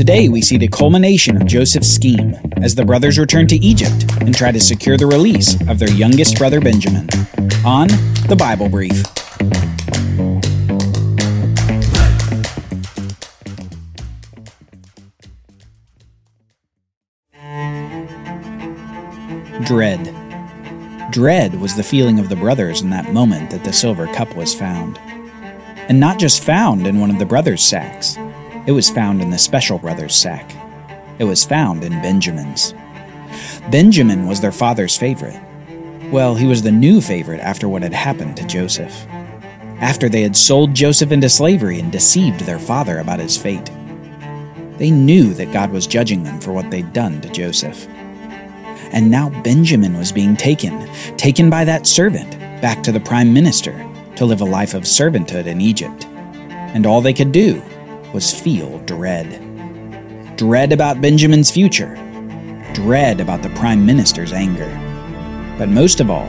Today, we see the culmination of Joseph's scheme as the brothers return to Egypt and try to secure the release of their youngest brother Benjamin. On the Bible Brief. Dread. Dread was the feeling of the brothers in that moment that the silver cup was found. And not just found in one of the brothers' sacks, it was found in the special brothers' sack. It was found in Benjamin's. Benjamin was their father's favorite. Well, he was the new favorite after what had happened to Joseph. After they had sold Joseph into slavery and deceived their father about his fate. They knew that God was judging them for what they'd done to Joseph. And now Benjamin was being taken, taken by that servant, back to the prime minister to live a life of servanthood in Egypt. And all they could do was feel dread. Dread about Benjamin's future, dread about the prime minister's anger, but most of all,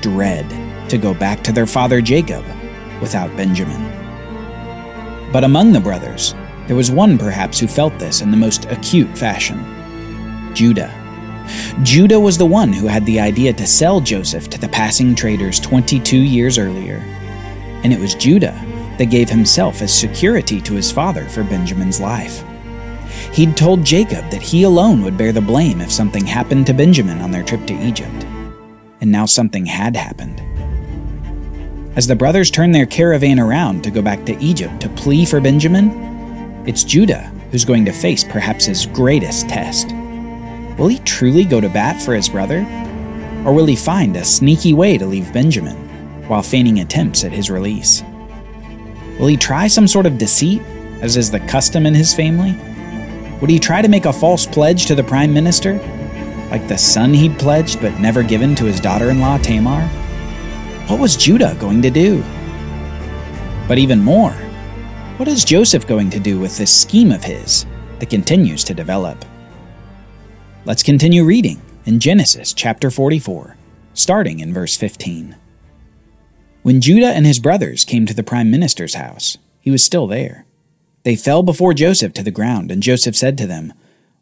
dread to go back to their father Jacob without Benjamin. But among the brothers, there was one perhaps who felt this in the most acute fashion Judah. Judah was the one who had the idea to sell Joseph to the passing traders 22 years earlier. And it was Judah that gave himself as security to his father for Benjamin's life. He'd told Jacob that he alone would bear the blame if something happened to Benjamin on their trip to Egypt. And now something had happened. As the brothers turn their caravan around to go back to Egypt to plea for Benjamin, it's Judah who's going to face perhaps his greatest test. Will he truly go to bat for his brother? Or will he find a sneaky way to leave Benjamin while feigning attempts at his release? Will he try some sort of deceit, as is the custom in his family? Would he try to make a false pledge to the prime minister, like the son he'd pledged but never given to his daughter in law Tamar? What was Judah going to do? But even more, what is Joseph going to do with this scheme of his that continues to develop? Let's continue reading in Genesis chapter 44, starting in verse 15. When Judah and his brothers came to the prime minister's house, he was still there. They fell before Joseph to the ground, and Joseph said to them,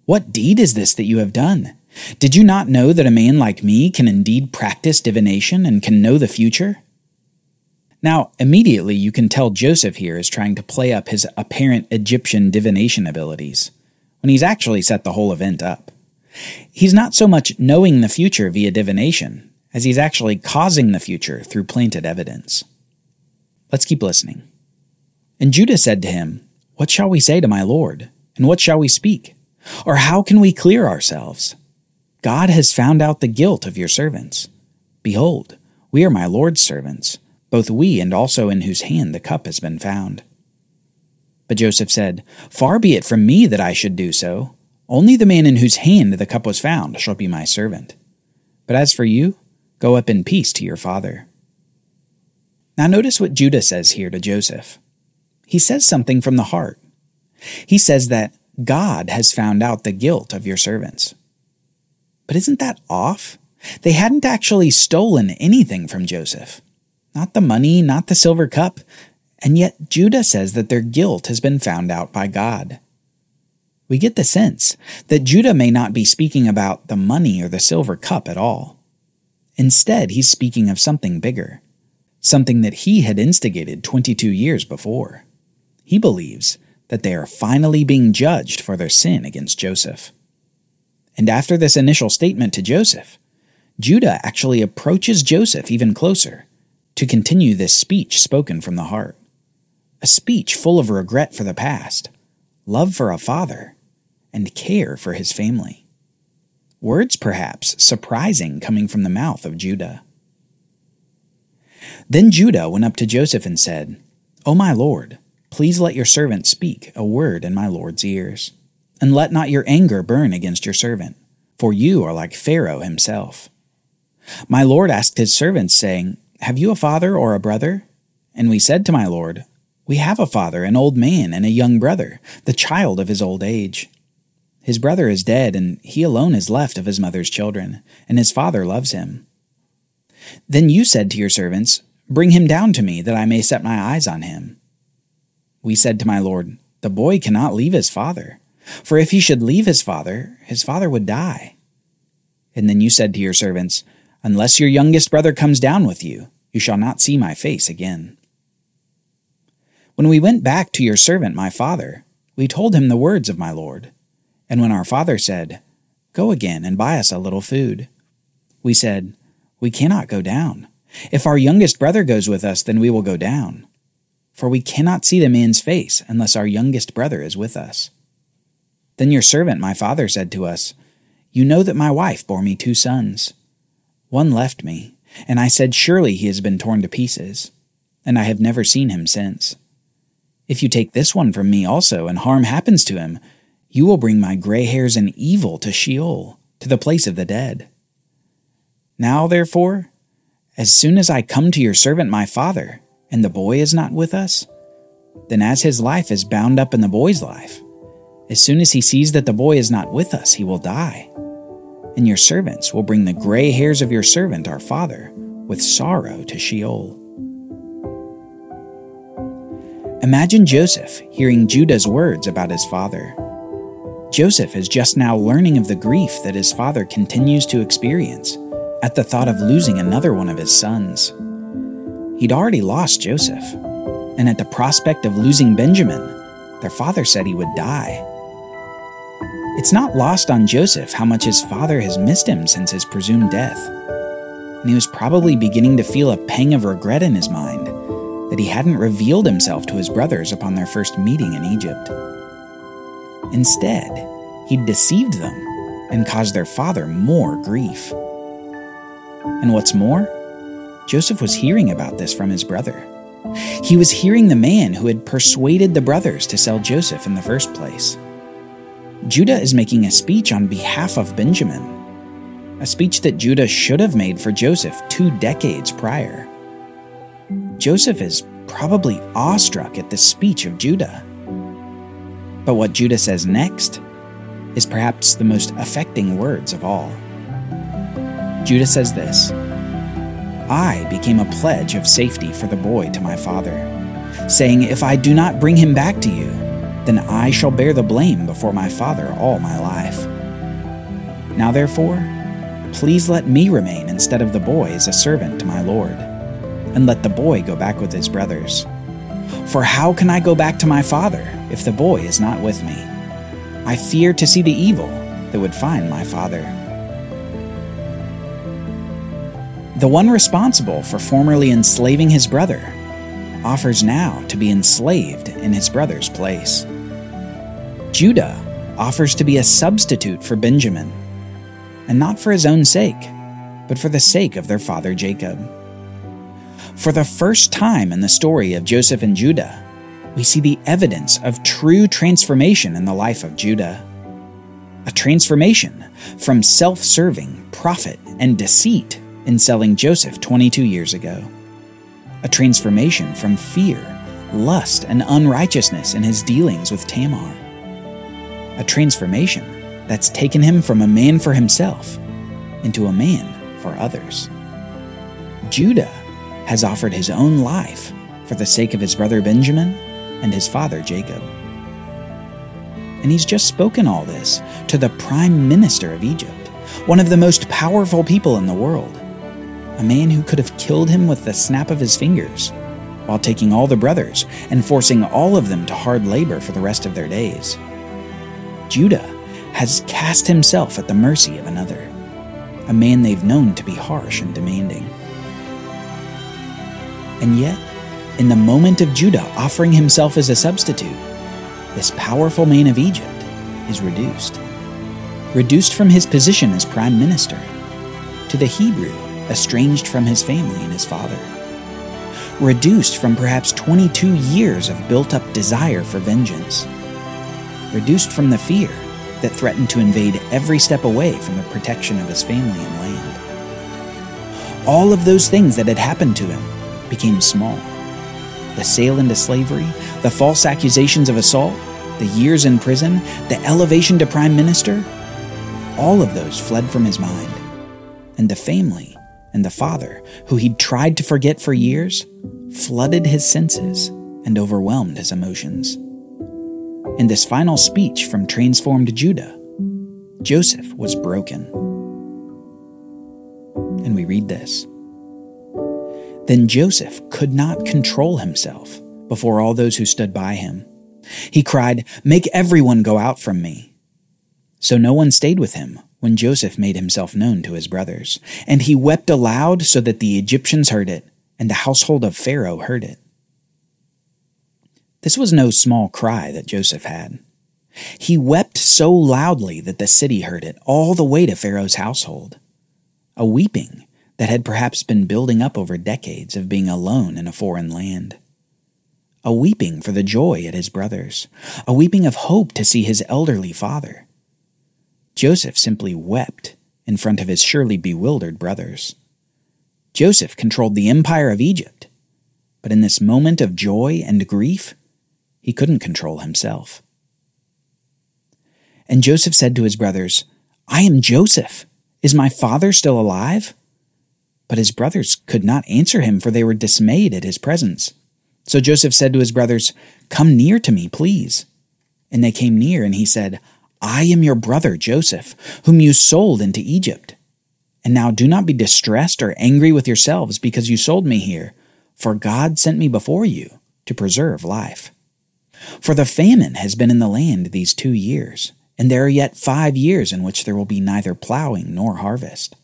What deed is this that you have done? Did you not know that a man like me can indeed practice divination and can know the future? Now, immediately you can tell Joseph here is trying to play up his apparent Egyptian divination abilities, when he's actually set the whole event up. He's not so much knowing the future via divination, as he's actually causing the future through planted evidence. Let's keep listening. And Judah said to him, What shall we say to my Lord? And what shall we speak? Or how can we clear ourselves? God has found out the guilt of your servants. Behold, we are my Lord's servants, both we and also in whose hand the cup has been found. But Joseph said, Far be it from me that I should do so. Only the man in whose hand the cup was found shall be my servant. But as for you, go up in peace to your father. Now notice what Judah says here to Joseph. He says something from the heart. He says that God has found out the guilt of your servants. But isn't that off? They hadn't actually stolen anything from Joseph. Not the money, not the silver cup, and yet Judah says that their guilt has been found out by God we get the sense that Judah may not be speaking about the money or the silver cup at all. Instead, he's speaking of something bigger, something that he had instigated 22 years before. He believes that they are finally being judged for their sin against Joseph. And after this initial statement to Joseph, Judah actually approaches Joseph even closer to continue this speech spoken from the heart. A speech full of regret for the past, love for a father, and care for his family. Words perhaps surprising coming from the mouth of Judah. Then Judah went up to Joseph and said, O my lord, please let your servant speak a word in my lord's ears, and let not your anger burn against your servant, for you are like Pharaoh himself. My lord asked his servants, saying, Have you a father or a brother? And we said to my lord, We have a father, an old man, and a young brother, the child of his old age. His brother is dead, and he alone is left of his mother's children, and his father loves him. Then you said to your servants, Bring him down to me, that I may set my eyes on him. We said to my lord, The boy cannot leave his father. For if he should leave his father, his father would die. And then you said to your servants, Unless your youngest brother comes down with you, you shall not see my face again. When we went back to your servant my father, we told him the words of my lord. And when our father said, Go again and buy us a little food, we said, We cannot go down. If our youngest brother goes with us, then we will go down. For we cannot see the man's face unless our youngest brother is with us. Then your servant, my father, said to us, You know that my wife bore me two sons. One left me, and I said, Surely he has been torn to pieces, and I have never seen him since. If you take this one from me also, and harm happens to him, you will bring my gray hairs and evil to Sheol, to the place of the dead. Now, therefore, as soon as I come to your servant my father, and the boy is not with us, then as his life is bound up in the boy's life, as soon as he sees that the boy is not with us, he will die. And your servants will bring the gray hairs of your servant, our father, with sorrow to Sheol. Imagine Joseph hearing Judah's words about his father. Joseph is just now learning of the grief that his father continues to experience at the thought of losing another one of his sons. He'd already lost Joseph, and at the prospect of losing Benjamin, their father said he would die. It's not lost on Joseph how much his father has missed him since his presumed death. And he was probably beginning to feel a pang of regret in his mind that he hadn't revealed himself to his brothers upon their first meeting in Egypt. Instead, he'd deceived them and caused their father more grief. And what's more, Joseph was hearing about this from his brother. He was hearing the man who had persuaded the brothers to sell Joseph in the first place. Judah is making a speech on behalf of Benjamin, a speech that Judah should have made for Joseph two decades prior. Joseph is probably awestruck at the speech of Judah. But what Judah says next is perhaps the most affecting words of all. Judah says this I became a pledge of safety for the boy to my father, saying, If I do not bring him back to you, then I shall bear the blame before my Father all my life. Now therefore, please let me remain instead of the boy as a servant to my Lord, and let the boy go back with his brothers. For how can I go back to my father if the boy is not with me? I fear to see the evil that would find my father. The one responsible for formerly enslaving his brother offers now to be enslaved in his brother's place. Judah offers to be a substitute for Benjamin, and not for his own sake, but for the sake of their father Jacob. For the first time in the story of Joseph and Judah, we see the evidence of true transformation in the life of Judah. A transformation from self serving profit and deceit in selling Joseph 22 years ago. A transformation from fear, lust, and unrighteousness in his dealings with Tamar a transformation that's taken him from a man for himself into a man for others. Judah has offered his own life for the sake of his brother Benjamin and his father Jacob. And he's just spoken all this to the prime minister of Egypt, one of the most powerful people in the world, a man who could have killed him with the snap of his fingers, while taking all the brothers and forcing all of them to hard labor for the rest of their days. Judah has cast himself at the mercy of another, a man they've known to be harsh and demanding. And yet, in the moment of Judah offering himself as a substitute, this powerful man of Egypt is reduced. Reduced from his position as prime minister to the Hebrew estranged from his family and his father. Reduced from perhaps 22 years of built up desire for vengeance reduced from the fear that threatened to invade every step away from the protection of his family and land. All of those things that had happened to him became small. The sale into slavery, the false accusations of assault, the years in prison, the elevation to prime minister, all of those fled from his mind. And the family and the father, who he'd tried to forget for years, flooded his senses and overwhelmed his emotions. in this final speech from transformed Judah, Joseph was broken. And we read this. Then Joseph could not control himself before all those who stood by him. He cried, Make everyone go out from me. So no one stayed with him when Joseph made himself known to his brothers. And he wept aloud so that the Egyptians heard it, and the household of Pharaoh heard it. This was no small cry that Joseph had. He wept so loudly that the city heard it, all the way to Pharaoh's household. A weeping that had perhaps been building up over decades of being alone in a foreign land. A weeping for the joy at his brothers, a weeping of hope to see his elderly father. Joseph simply wept in front of his surely bewildered brothers. Joseph controlled the empire of Egypt, but in this moment of joy and grief, he couldn't control himself. And Joseph said to his brothers, I am Joseph. Is my father still alive? But his brothers could not answer him, for they were dismayed at his presence. So Joseph said to his brothers, Come near to me, please. And they came near, and he said, I am your brother Joseph, whom you sold into Egypt. And now do not be distressed or angry with yourselves because you sold me here, for God sent me before you to preserve life. For the famine has been in the land these two years, and there are yet five years in which there will be neither plowing nor harvest.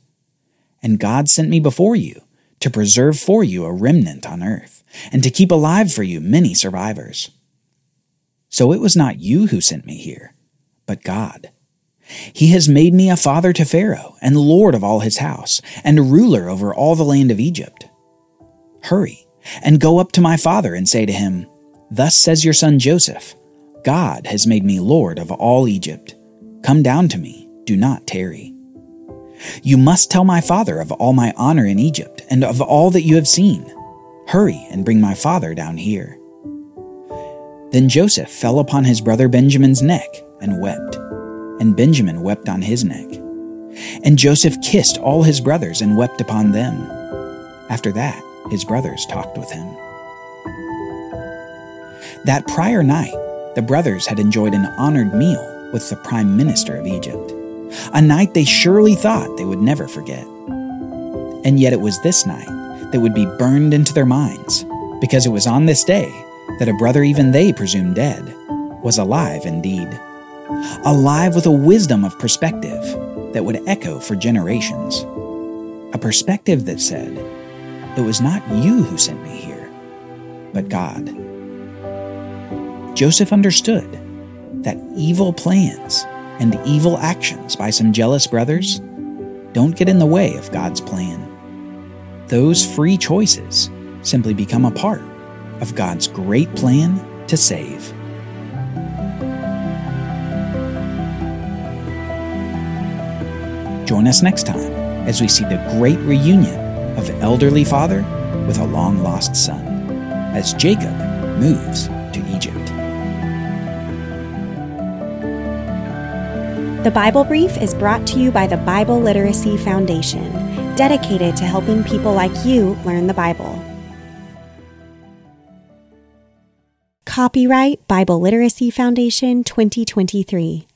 And God sent me before you to preserve for you a remnant on earth, and to keep alive for you many survivors. So it was not you who sent me here, but God. He has made me a father to Pharaoh, and lord of all his house, and ruler over all the land of Egypt. Hurry, and go up to my father and say to him, Thus says your son Joseph, God has made me Lord of all Egypt. Come down to me, do not tarry. You must tell my father of all my honor in Egypt, and of all that you have seen. Hurry and bring my father down here. Then Joseph fell upon his brother Benjamin's neck and wept, and Benjamin wept on his neck. And Joseph kissed all his brothers and wept upon them. After that, his brothers talked with him. That prior night, the brothers had enjoyed an honored meal with the prime minister of Egypt, a night they surely thought they would never forget. And yet it was this night that would be burned into their minds, because it was on this day that a brother even they presumed dead was alive indeed. Alive with a wisdom of perspective that would echo for generations. A perspective that said, It was not you who sent me here, but God. Joseph understood that evil plans and evil actions by some jealous brothers don't get in the way of God's plan. Those free choices simply become a part of God's great plan to save. Join us next time as we see the great reunion of elderly father with a long lost son as Jacob moves The Bible Brief is brought to you by the Bible Literacy Foundation, dedicated to helping people like you learn the Bible. Copyright Bible Literacy Foundation 2023.